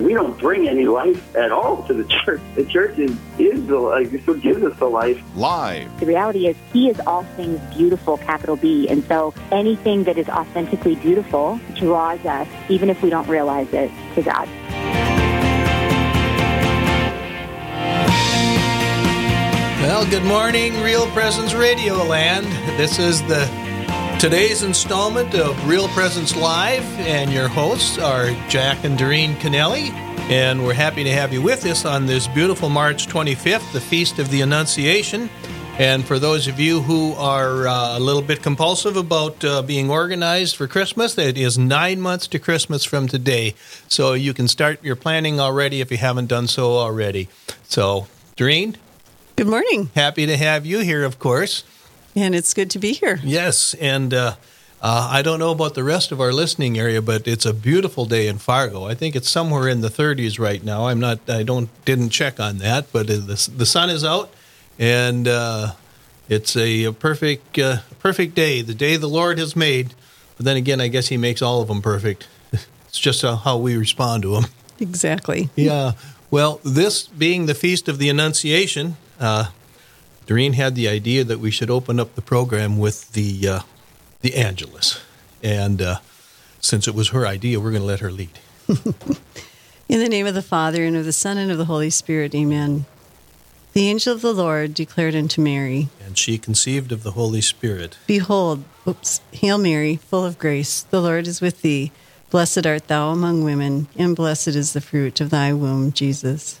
We don't bring any life at all to the church. The church is, is the life. It gives us the life. Live. The reality is, He is all things beautiful, capital B. And so anything that is authentically beautiful draws us, even if we don't realize it, to God. Well, good morning, Real Presence Radio Land. This is the today's installment of Real Presence Live, and your hosts are Jack and Doreen Kennelly. And we're happy to have you with us on this beautiful March 25th, the Feast of the Annunciation. And for those of you who are uh, a little bit compulsive about uh, being organized for Christmas, it is nine months to Christmas from today. So you can start your planning already if you haven't done so already. So, Doreen, Good morning. happy to have you here, of course. And it's good to be here. Yes, and uh, uh, I don't know about the rest of our listening area, but it's a beautiful day in Fargo. I think it's somewhere in the 30s right now. I'm not. I don't didn't check on that, but the the sun is out, and uh, it's a, a perfect uh, perfect day. The day the Lord has made. But then again, I guess He makes all of them perfect. It's just how, how we respond to them. Exactly. Yeah. Well, this being the Feast of the Annunciation, uh, Doreen had the idea that we should open up the program with the uh, the Angelus, and uh, since it was her idea, we're going to let her lead. In the name of the Father, and of the Son, and of the Holy Spirit, amen. The angel of the Lord declared unto Mary, And she conceived of the Holy Spirit. Behold, oops, Hail Mary, full of grace, the Lord is with thee. Blessed art thou among women, and blessed is the fruit of thy womb, Jesus.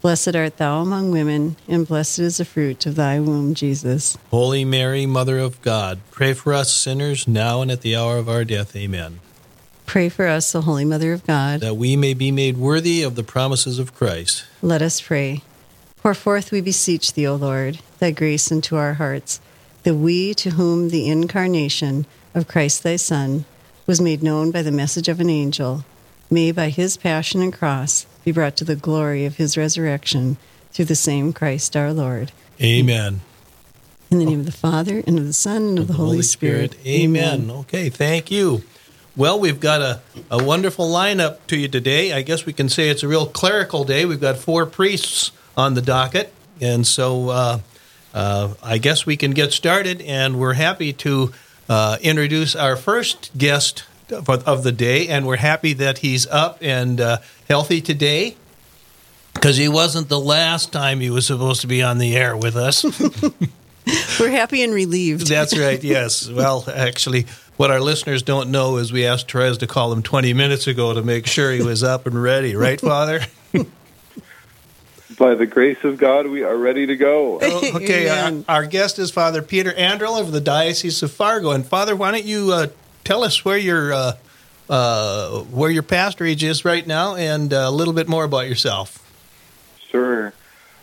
Blessed art thou among women, and blessed is the fruit of thy womb, Jesus. Holy Mary, Mother of God, pray for us sinners now and at the hour of our death. Amen. Pray for us, O Holy Mother of God. That we may be made worthy of the promises of Christ. Let us pray. Pour forth, we beseech thee, O Lord, thy grace into our hearts, that we, to whom the incarnation of Christ thy Son was made known by the message of an angel, may by his passion and cross be brought to the glory of his resurrection through the same Christ our Lord. Amen. In the name of the Father, and of the Son, and of the, Holy, Spirit. Amen. Okay, thank you. Well, we've got a, a wonderful lineup to you today. I guess we can say it's a real clerical day. We've got four priests on the docket. And so uh, uh, I guess we can get started. And we're happy to uh, introduce our first guest of, of the day. And we're happy that he's up and uh, healthy today because he wasn't the last time he was supposed to be on the air with us. We're happy and relieved. That's right, yes. Well, actually, what our listeners don't know is we asked Therese to call him 20 minutes ago to make sure he was up and ready, right, Father? By the grace of God, we are ready to go. Oh, okay, our, our guest is Father Peter Anderl of the Diocese of Fargo. And, Father, why don't you uh, tell us where your, uh, uh, where your pastorage is right now and uh, a little bit more about yourself? Sure.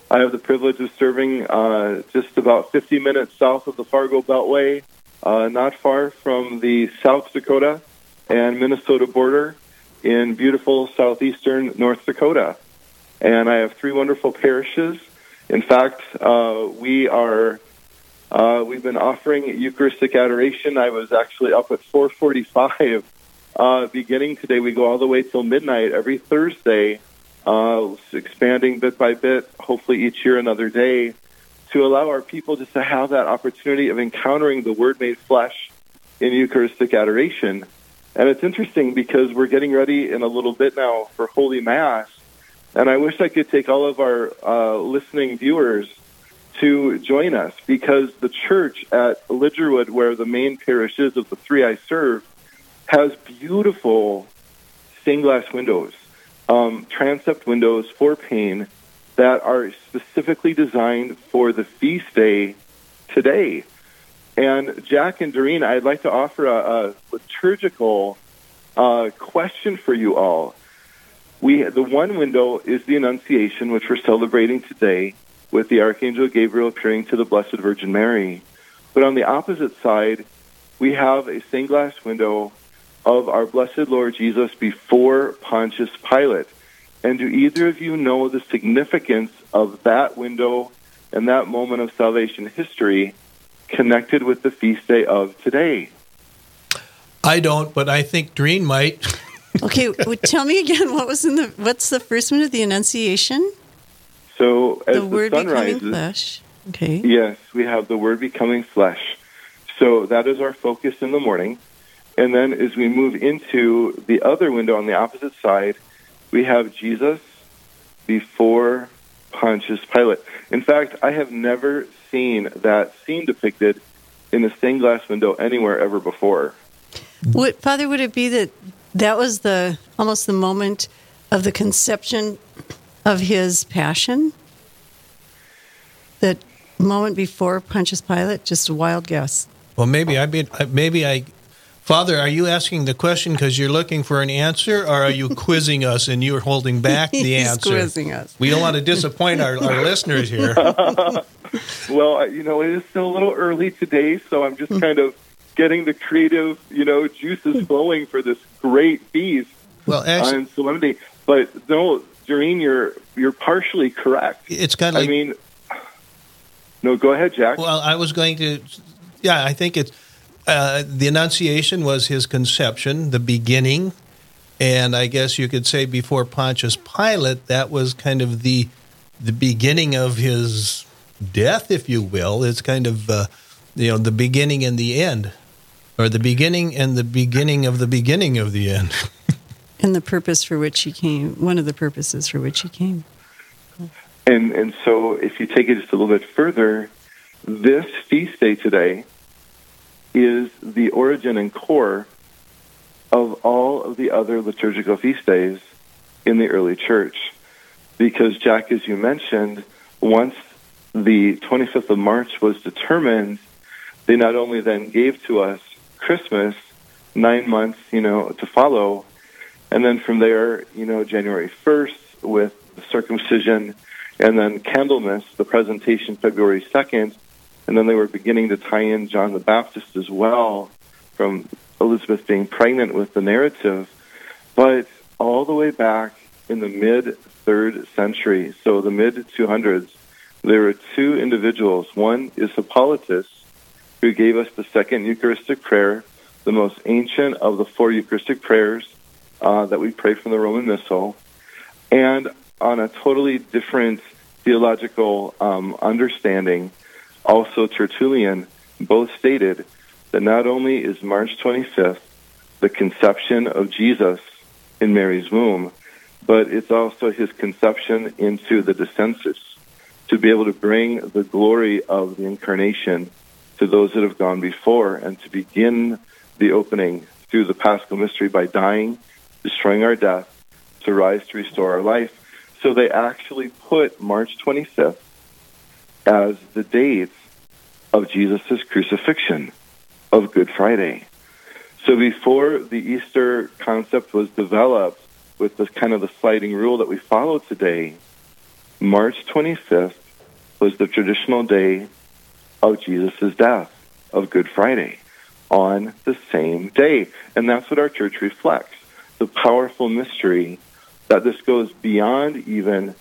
I have the privilege of serving uh, just about 50 minutes south of the Fargo Beltway, uh, not far from the South Dakota and Minnesota border in beautiful southeastern North Dakota. And I have three wonderful parishes. In fact, uh, we are uh, we've been offering Eucharistic adoration. I was actually up at 4:45 uh, beginning today. We go all the way till midnight every Thursday uh, expanding bit by bit, hopefully each year another day, to allow our people just to have that opportunity of encountering the Word made flesh in Eucharistic adoration. And it's interesting because we're getting ready in a little bit now for Holy Mass, and I wish I could take all of our uh, listening viewers to join us because the church at Lidgerwood, where the main parish is of the three I serve, has beautiful stained glass windows um, transept windows for pane that are specifically designed for the feast day today. And Jack and Doreen, I'd like to offer a, a liturgical uh, question for you all. We the one window is the Annunciation, which we're celebrating today, with the Archangel Gabriel appearing to the Blessed Virgin Mary. But on the opposite side, we have a stained glass window of our blessed Lord Jesus before Pontius Pilate. And do either of you know the significance of that window and that moment of salvation history connected with the feast day of today? I don't, but I think Doreen might. Okay, well, tell me again what was in the what's the first one of the Annunciation? So as the the, Word sun becoming rises, flesh. Okay. yes, we have the Word becoming flesh. So that is our focus in the morning. And then as we move into the other window on the opposite side, we have Jesus before Pontius Pilate. In fact, I have never seen that scene depicted in a stained glass window anywhere ever before. Would, Father, would it be that that was the almost the moment of the conception of his passion? That moment before Pontius Pilate? Just a wild guess. Well, maybe I be, uh, maybe I. Father, are you asking the question because you're looking for an answer, or are you quizzing us and you're holding back the He's answer? quizzing us. We don't want to disappoint our, our listeners here. Well, you know, it is still a little early today, so I'm just kind of getting the creative, you know, juices flowing for this great feast Well, actually, on solemnity. But no, Doreen, you're you're partially correct. it's kind of like I mean, no, go ahead, Jack. Well, I was going to, yeah, I think it's uh, the Annunciation was his conception, the beginning, and I guess you could say before Pontius Pilate, that was kind of the the beginning of his death, if you will. It's kind of uh, you know the beginning and the end, or the beginning and the beginning of the beginning of the end. And the purpose for which he came, one of the purposes for which he came. And and so if you take it just a little bit further, this feast day today is the origin and core of all of the other liturgical feast days in the early church. Because Jack, as you mentioned, once the 25th of March was determined, they not only then gave to us Christmas nine months, you know, to follow, and then from there, you know, January 1st with circumcision, and then Candlemas, the presentation February 2nd, and then they were beginning to tie in John the Baptist as well from Elizabeth being pregnant with the narrative. But all the way back in the mid third century, so the mid 200s, there were two individuals. One is Hippolytus, who gave us the second Eucharistic prayer, the most ancient of the four Eucharistic prayers uh, that we pray from the Roman Missal. And on a totally different theological um, understanding, also Tertullian both stated that not only is March 25th the conception of Jesus in Mary's womb, but it's also his conception into the descensus to be able to bring the glory of the incarnation to those that have gone before and to begin the opening through the paschal mystery by dying, destroying our death, to rise to restore our life. So they actually put March 25th as the date of Jesus' crucifixion, of Good Friday. So before the Easter concept was developed with this kind of the sliding rule that we follow today, March 25th was the traditional day of Jesus' death, of Good Friday, on the same day. And that's what our church reflects the powerful mystery that this goes beyond even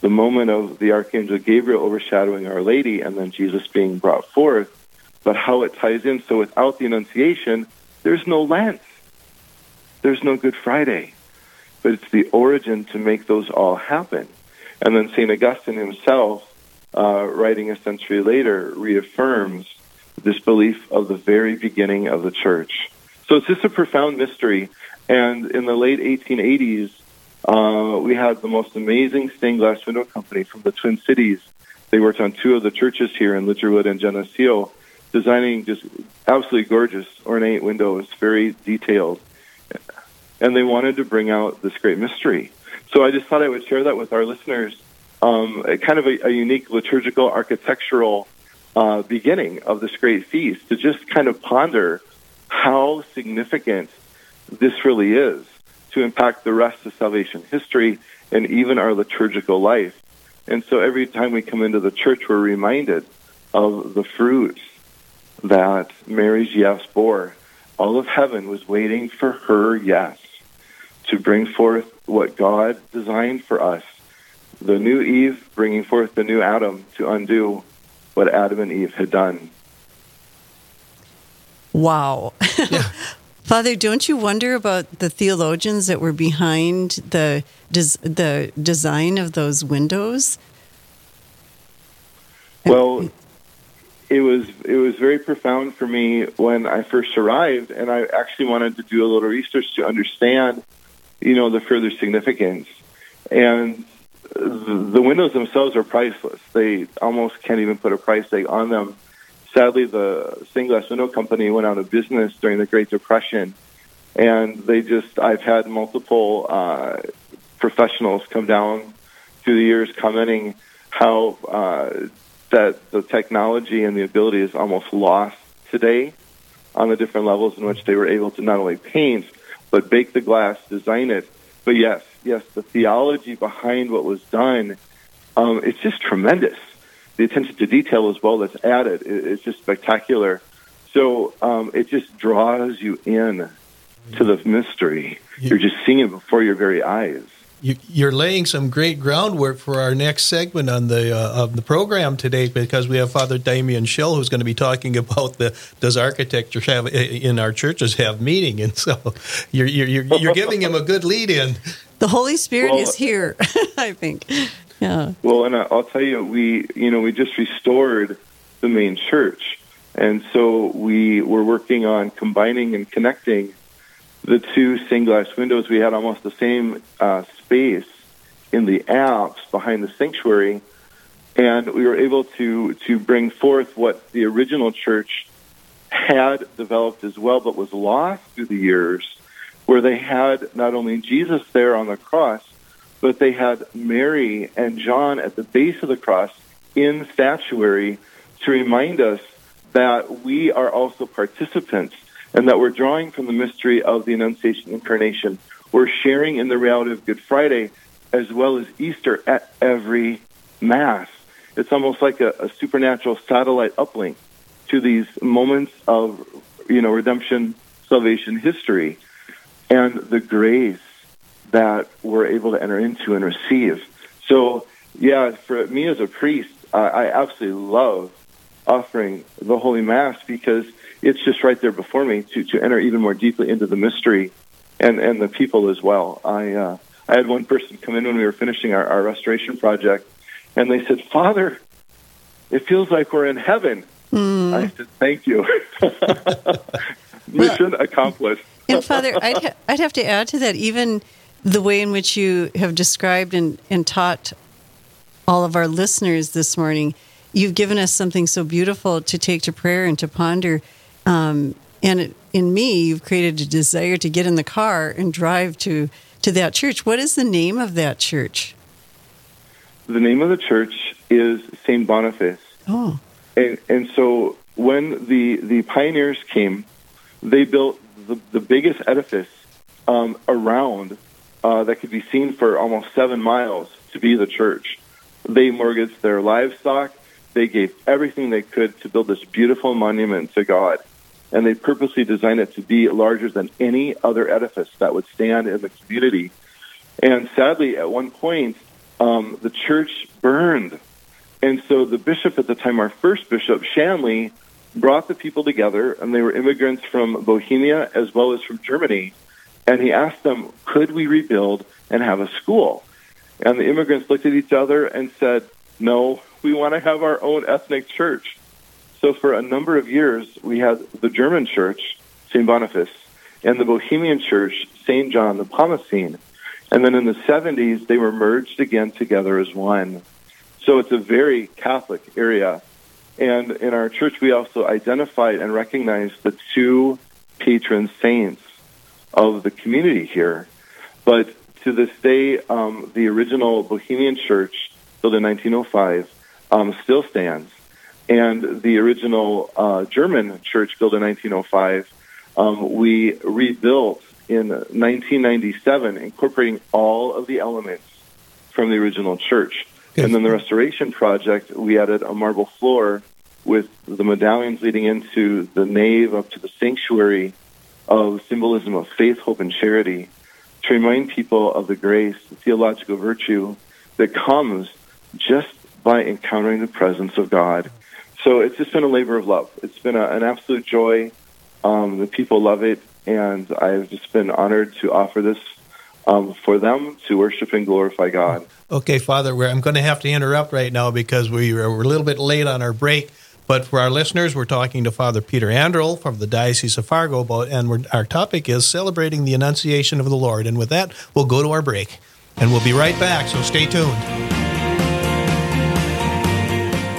the moment of the Archangel Gabriel overshadowing Our Lady and then Jesus being brought forth, but how it ties in. So without the Annunciation, there's no Lent, there's no Good Friday. But it's the origin to make those all happen. And then St. Augustine himself, uh, writing a century later, reaffirms this belief of the very beginning of the church. So it's just a profound mystery. And in the late 1880s, uh, we had the most amazing stained glass window company from the Twin Cities. They worked on two of the churches here in Lidgerwood and Geneseo, designing just absolutely gorgeous, ornate windows, very detailed. And they wanted to bring out this great mystery. So I just thought I would share that with our listeners um, kind of a, a unique liturgical architectural uh, beginning of this great feast to just kind of ponder how significant this really is to impact the rest of salvation history and even our liturgical life. And so every time we come into the church, we're reminded of the fruits that Mary's yes bore. All of heaven was waiting for her yes to bring forth what God designed for us. The new Eve bringing forth the new Adam to undo what Adam and Eve had done. Wow. Yeah. Father, don't you wonder about the theologians that were behind the des- the design of those windows? Well, it was it was very profound for me when I first arrived, and I actually wanted to do a little research to understand, you know, the further significance. And the, the windows themselves are priceless. They almost can't even put a price tag on them. Sadly, the stained glass window company went out of business during the Great Depression, and they just I've had multiple uh, professionals come down through the years commenting how uh, that the technology and the ability is almost lost today on the different levels in which they were able to not only paint but bake the glass, design it. But yes, yes, the theology behind what was done, um, it's just tremendous. The attention to detail as well that's added is it's just spectacular. So um, it just draws you in to the mystery. You're just seeing it before your very eyes. You, you're laying some great groundwork for our next segment on the uh, of the program today because we have Father Damien Schill who's going to be talking about the does architecture have in our churches have meaning and so you're you're, you're giving him a good lead in. The Holy Spirit Well, is here, I think. Yeah. Well, and I'll tell you, we you know we just restored the main church, and so we were working on combining and connecting the two stained glass windows. We had almost the same uh, space in the apse behind the sanctuary, and we were able to to bring forth what the original church had developed as well, but was lost through the years, where they had not only Jesus there on the cross, but they had Mary and John at the base of the cross in statuary to remind us that we are also participants and that we're drawing from the mystery of the Annunciation Incarnation. We're sharing in the reality of Good Friday as well as Easter at every Mass. It's almost like a, a supernatural satellite uplink to these moments of, you know, redemption, salvation history, and the grace that we're able to enter into and receive. So, yeah, for me as a priest, uh, I absolutely love offering the Holy Mass because it's just right there before me to, to enter even more deeply into the mystery and, and the people as well. I, uh, I had one person come in when we were finishing our, our restoration project, and they said, Father, it feels like we're in heaven. I said, Thank you. Mission accomplished. And Father, I'd, ha- I'd have to add to that, even the way in which you have described and, and taught all of our listeners this morning, you've given us something so beautiful to take to prayer and to ponder. Um, and it, in me, you've created a desire to get in the car and drive to, to that church. What is the name of that church? The name of the church is St. Boniface. Oh, And, and so when the, the pioneers came, they built the, the biggest edifice um, around uh, that could be seen for almost seven miles to be the church. They mortgaged their livestock. They gave everything they could to build this beautiful monument to God. And they purposely designed it to be larger than any other edifice that would stand in the community. And sadly, at one point, um, the church burned. And so the bishop at the time, our first bishop, Shanley, brought the people together, and they were immigrants from Bohemia as well as from Germany. And he asked them, could we rebuild and have a school? And the immigrants looked at each other and said, no, we want to have our own ethnic church. So for a number of years, we had the German church, St. Boniface, and the Bohemian church, St. John Nepomucene. And then in the 70s, they were merged again together as one. So it's a very Catholic area. And in our church, we also identified and recognized the two patron saints of the community here. But to this day, um, the original Bohemian church built in 1905, um, still stands. And the original uh, German church, built in 1905, um, we rebuilt in 1997, incorporating all of the elements from the original church. And then the restoration project, we added a marble floor with the medallions leading into the nave up to the sanctuary of symbolism of faith, hope, and charity to remind people of the grace, the theological virtue that comes just by encountering the presence of God. So it's just been a labor of love. It's been a, an absolute joy. Um, the people love it, and I've just been honored to offer this um, for them to worship and glorify God. Okay, Father, I'm going to have to interrupt right now because we were a little bit late on our break. But for our listeners, we're talking to Father Peter Anderl from the Diocese of Fargo about, and our topic is celebrating the Annunciation of the Lord. And with that, we'll go to our break, and we'll be right back. So stay tuned.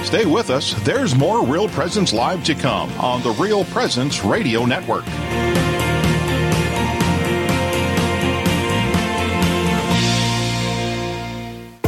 Stay with us. There's more Real Presence Live to come on the Real Presence Radio Network.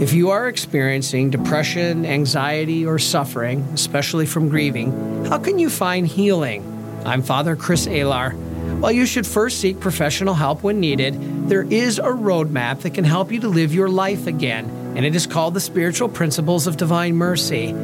If you are experiencing depression, anxiety, or suffering, especially from grieving, how can you find healing? I'm Father Chris Alar. While you should first seek professional help when needed, there is a roadmap that can help you to live your life again, and it is called the Spiritual Principles of Divine Mercy.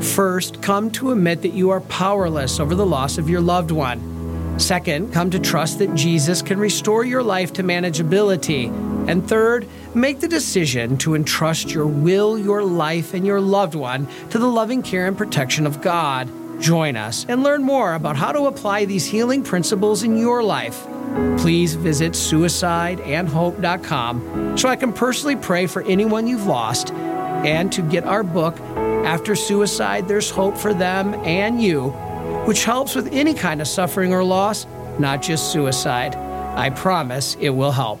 First, come to admit that you are powerless over the loss of your loved one. Second, come to trust that Jesus can restore your life to manageability. And third, make the decision to entrust your will, your life, and your loved one to the loving care and protection of God. Join us and learn more about how to apply these healing principles in your life. Please visit suicideandhope.com so I can personally pray for anyone you've lost and to get our book, After Suicide, There's Hope for Them and You, which helps with any kind of suffering or loss, not just suicide. I promise it will help.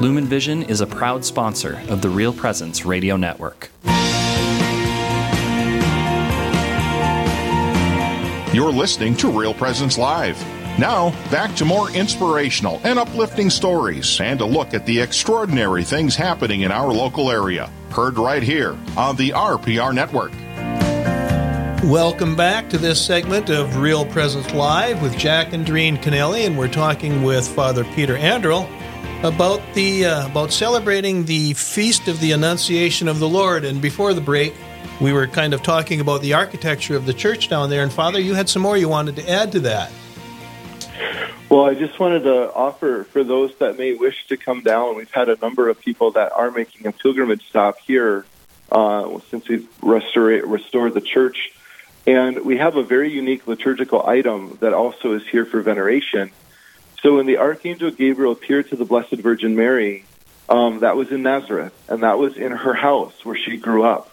Lumen Vision is a proud sponsor of the Real Presence Radio Network. You're listening to Real Presence Live. Now, back to more inspirational and uplifting stories and a look at the extraordinary things happening in our local area. Heard right here on the RPR Network. Welcome back to this segment of Real Presence Live with Jack and Doreen Kennelly, and we're talking with Father Peter Anderl about the uh, about celebrating the feast of the Annunciation of the Lord. And before the break, we were kind of talking about the architecture of the church down there. And Father, you had some more you wanted to add to that. Well, I just wanted to offer for those that may wish to come down. We've had a number of people that are making a pilgrimage stop here uh, since we've restored, restored the church. And we have a very unique liturgical item that also is here for veneration. So when the Archangel Gabriel appeared to the Blessed Virgin Mary, um, that was in Nazareth, and that was in her house where she grew up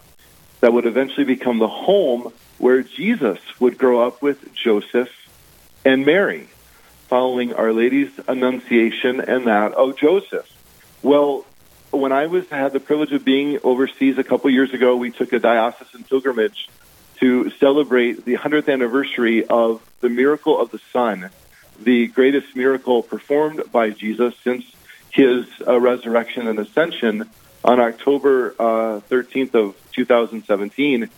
that would eventually become the home where Jesus would grow up with Joseph and Mary, following Our Lady's Annunciation and that of Joseph. Well, when I was had the privilege of being overseas a couple years ago, we took a diocesan pilgrimage to celebrate the 100th anniversary of the miracle of the sun, the greatest miracle performed by Jesus since his uh, resurrection and ascension on October uh, 13th of 2017,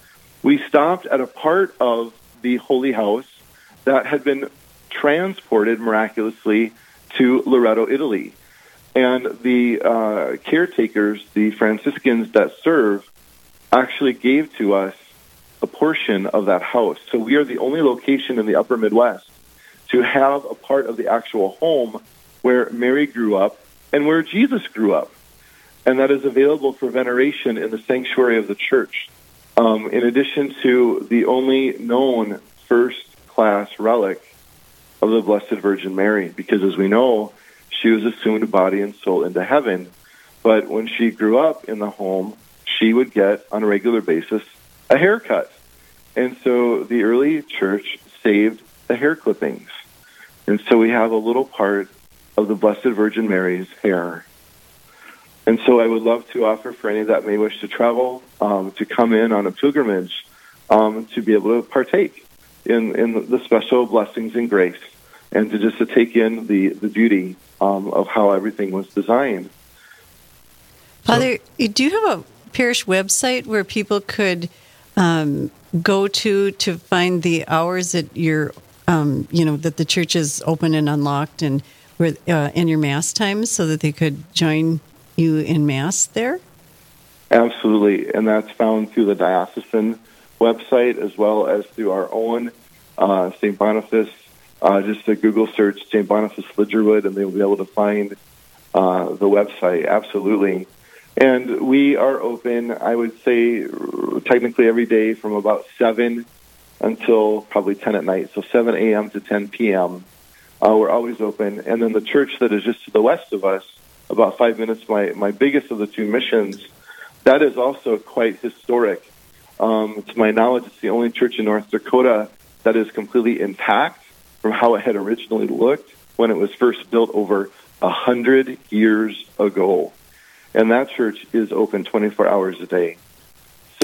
we stopped at a part of the Holy House that had been transported miraculously to Loreto, Italy. And the uh, caretakers, the Franciscans that serve, actually gave to us a portion of that house. So we are the only location in the upper Midwest to have a part of the actual home where Mary grew up and where Jesus grew up. And that is available for veneration in the sanctuary of the church. Um, in addition to the only known first class relic of the Blessed Virgin Mary, because as we know, she was assumed body and soul into heaven. But when she grew up in the home, she would get on a regular basis a haircut. And so the early church saved the hair clippings. And so we have a little part of the Blessed Virgin Mary's hair. And so I would love to offer for any that may wish to travel um, to come in on a pilgrimage um, to be able to partake in, in the special blessings and grace and to just to take in the, the beauty um, of how everything was designed. Father, do you have a parish website where people could um, go to to find the hours that you're, um, you know, that the church is open and unlocked, and uh, in your mass times, so that they could join you in mass there? Absolutely, and that's found through the diocesan website as well as through our own uh, St. Boniface. Uh, just a Google search St. Boniface Lidgerwood, and they'll be able to find uh, the website. Absolutely. And we are open, I would say, technically every day from about 7 until probably 10 at night. So 7 a.m. to 10 p.m. Uh, we're always open. And then the church that is just to the west of us, about five minutes, my, my biggest of the two missions, that is also quite historic. Um, to my knowledge, it's the only church in North Dakota that is completely intact from how it had originally looked when it was first built over a hundred years ago and that church is open 24 hours a day.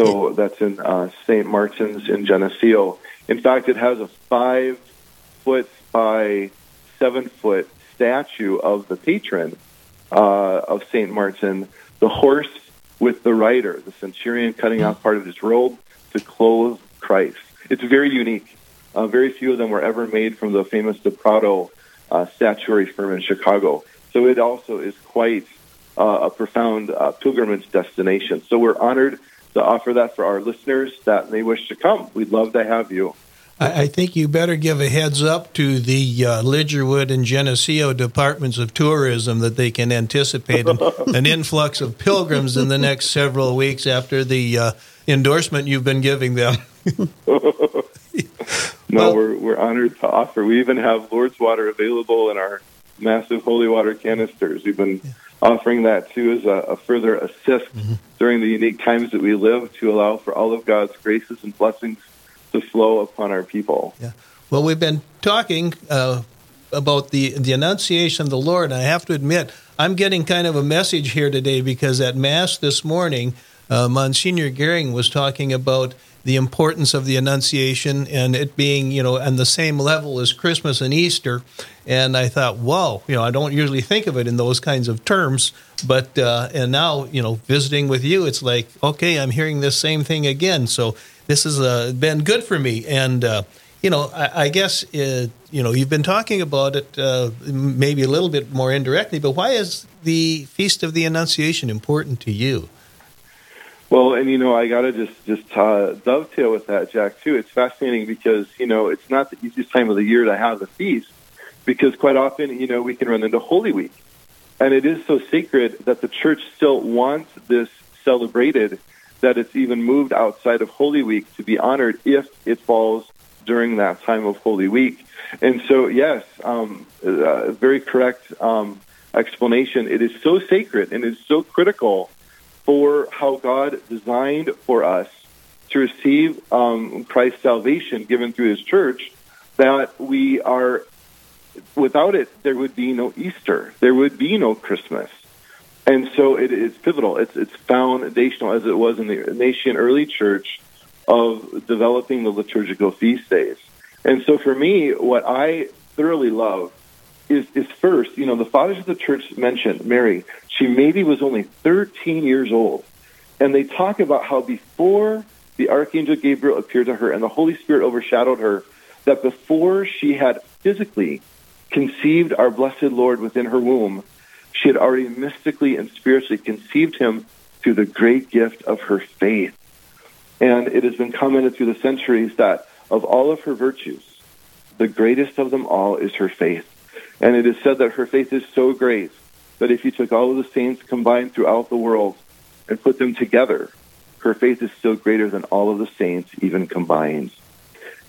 So that's in uh, St. Martin's in Geneseo. In fact, it has a five foot by seven foot statue of the patron uh, of St. Martin, the horse with the rider, the centurion cutting off part of his robe to clothe Christ. It's very unique. Uh, very few of them were ever made from the famous Daprato uh, statuary firm in Chicago. So it also is quite uh, a profound uh, pilgrimage destination. So we're honored to offer that for our listeners that may wish to come. We'd love to have you. I, think you better give a heads up to the uh, Lidgerwood and Geneseo departments of tourism that they can anticipate an, an influx of pilgrims in the next several weeks after the uh, endorsement you've been giving them. no, well, we're we're honored to offer. We even have Lourdes water available in our massive holy water canisters. We've been yeah offering that too as a, a further assist mm-hmm. during the unique times that we live to allow for all of God's graces and blessings to flow upon our people. Yeah. Well, we've been talking uh, about the the Annunciation of the Lord. I have to admit, I'm getting kind of a message here today because at Mass this morning, uh, Monsignor Gehring was talking about the importance of the Annunciation and it being, you know, on the same level as Christmas and Easter. And I thought, whoa, you know, I don't usually think of it in those kinds of terms. But, uh, and now, you know, visiting with you, it's like, okay, I'm hearing this same thing again. So this has uh, been good for me. And, uh, you know, I, I guess, uh, you know, you've been talking about it uh, maybe a little bit more indirectly, but why is the Feast of the Annunciation important to you? Well, and you know, I got to just just uh, dovetail with that, Jack. Too, it's fascinating because you know it's not the easiest time of the year to have the feast, because quite often you know we can run into Holy Week, and it is so sacred that the church still wants this celebrated that it's even moved outside of Holy Week to be honored if it falls during that time of Holy Week. And so, yes, um, uh, very correct um, explanation. It is so sacred and it's so critical for how God designed for us to receive um, Christ's salvation given through His church, that we are, without it, there would be no Easter, there would be no Christmas. And so it is pivotal. It's, it's foundational, as it was in the nation early church, of developing the liturgical feast days. And so for me, what I thoroughly love is, is first, you know, the fathers of the church mentioned Mary. She maybe was only 13 years old. And they talk about how before the archangel Gabriel appeared to her and the Holy Spirit overshadowed her, that before she had physically conceived our blessed Lord within her womb, she had already mystically and spiritually conceived him through the great gift of her faith. And it has been commented through the centuries that of all of her virtues, the greatest of them all is her faith. And it is said that her faith is so great that if you took all of the saints combined throughout the world and put them together, her faith is still greater than all of the saints even combined.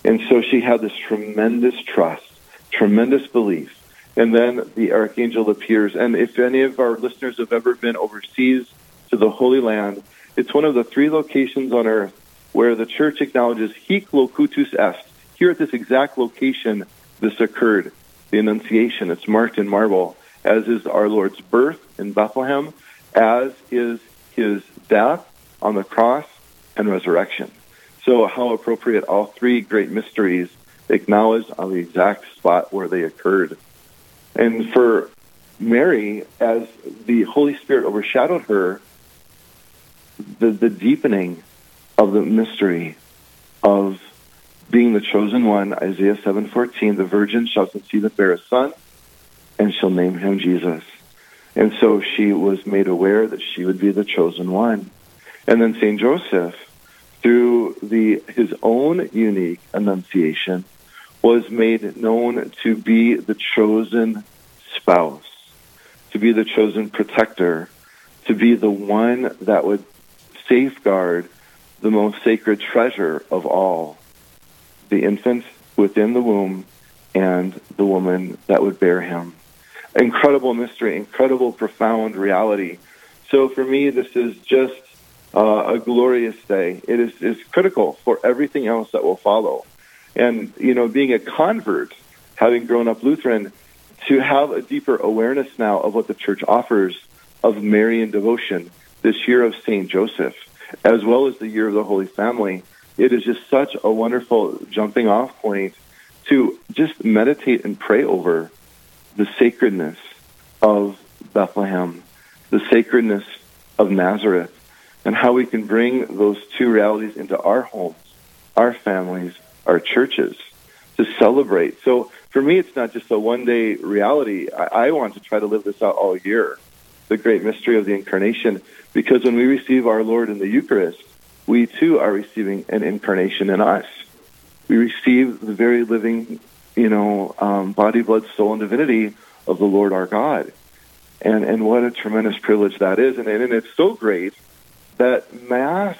And so she had this tremendous trust, tremendous belief. And then the archangel appears. And if any of our listeners have ever been overseas to the Holy Land, it's one of the three locations on earth where the church acknowledges hic locutus est. Here at this exact location, this occurred. The Annunciation. It's marked in marble, as is our Lord's birth in Bethlehem, as is his death on the cross and resurrection. So, how appropriate all three great mysteries acknowledged on the exact spot where they occurred. And for Mary, as the Holy Spirit overshadowed her, the, the deepening of the mystery of being the chosen one, Isaiah 7:14, the virgin shall conceive and bear a son, and shall name him Jesus. And so she was made aware that she would be the chosen one. And then St. Joseph, through the his own unique annunciation, was made known to be the chosen spouse, to be the chosen protector, to be the one that would safeguard the most sacred treasure of all the infant within the womb and the woman that would bear him. Incredible mystery, incredible, profound reality. So for me, this is just uh, a glorious day. It is, is critical for everything else that will follow. And, you know, being a convert, having grown up Lutheran, to have a deeper awareness now of what the church offers of Marian devotion this year of St. Joseph, as well as the year of the Holy Family, it is just such a wonderful jumping off point to just meditate and pray over the sacredness of Bethlehem, the sacredness of Nazareth, and how we can bring those two realities into our homes, our families, our churches to celebrate. So for me, it's not just a one day reality. I, I want to try to live this out all year, the great mystery of the incarnation, because when we receive our Lord in the Eucharist, we too are receiving an incarnation in us. We receive the very living, you know, um, body, blood, soul, and divinity of the Lord our God. And, and what a tremendous privilege that is. And, and it's so great that Mass,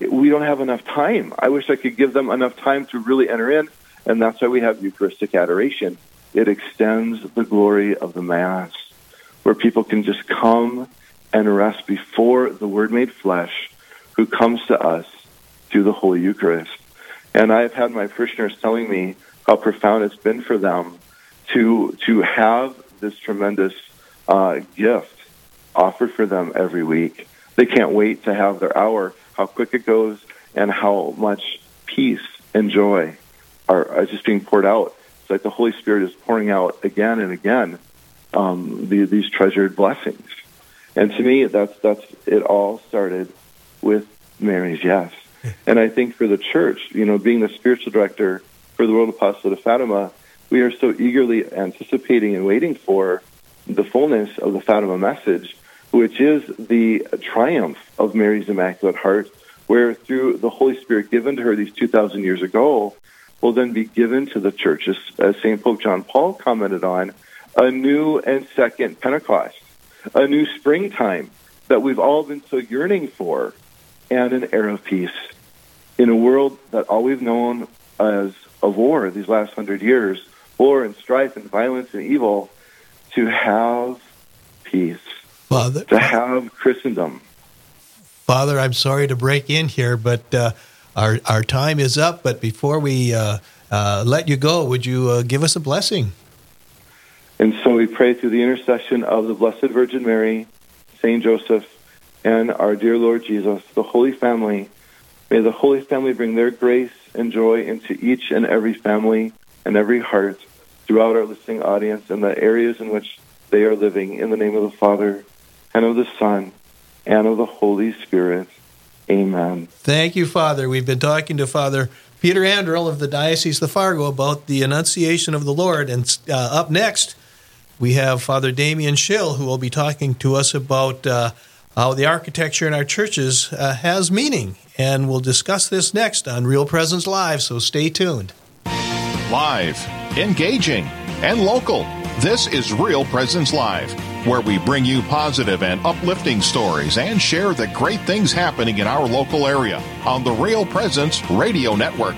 we don't have enough time. I wish I could give them enough time to really enter in. And that's why we have Eucharistic adoration. It extends the glory of the Mass, where people can just come and rest before the Word made flesh who comes to us through the Holy Eucharist. And I've had my parishioners telling me how profound it's been for them to to have this tremendous uh, gift offered for them every week. They can't wait to have their hour. How quick it goes, and how much peace and joy are, are just being poured out. It's like the Holy Spirit is pouring out again and again um, the, these treasured blessings. And to me, that's that's it. All started with Mary's yes. And I think for the church, you know, being the spiritual director for the World Apostolate of Fatima, we are so eagerly anticipating and waiting for the fullness of the Fatima message, which is the triumph of Mary's Immaculate Heart, where through the Holy Spirit given to her these 2,000 years ago, will then be given to the churches, as St. Pope John Paul commented on, a new and second Pentecost, a new springtime that we've all been so yearning for, and an era of peace. In a world that all we've known as a war these last hundred years, war and strife and violence and evil, to have peace, Father, to have Christendom. Father, I'm sorry to break in here, but uh, our our time is up. But before we uh, uh, let you go, would you uh, give us a blessing? And so we pray through the intercession of the Blessed Virgin Mary, Saint Joseph, and our dear Lord Jesus, the Holy Family. May the Holy Family bring their grace and joy into each and every family and every heart throughout our listening audience and the areas in which they are living. In the name of the Father, and of the Son, and of the Holy Spirit. Amen. Thank you, Father. We've been talking to Father Peter Anderl of the Diocese of Fargo about the Annunciation of the Lord. And uh, up next, we have Father Damien Schill, who will be talking to us about. Uh, how the architecture in our churches uh, has meaning. And we'll discuss this next on Real Presence Live, so stay tuned. Live, engaging, and local. This is Real Presence Live, where we bring you positive and uplifting stories and share the great things happening in our local area on the Real Presence Radio Network.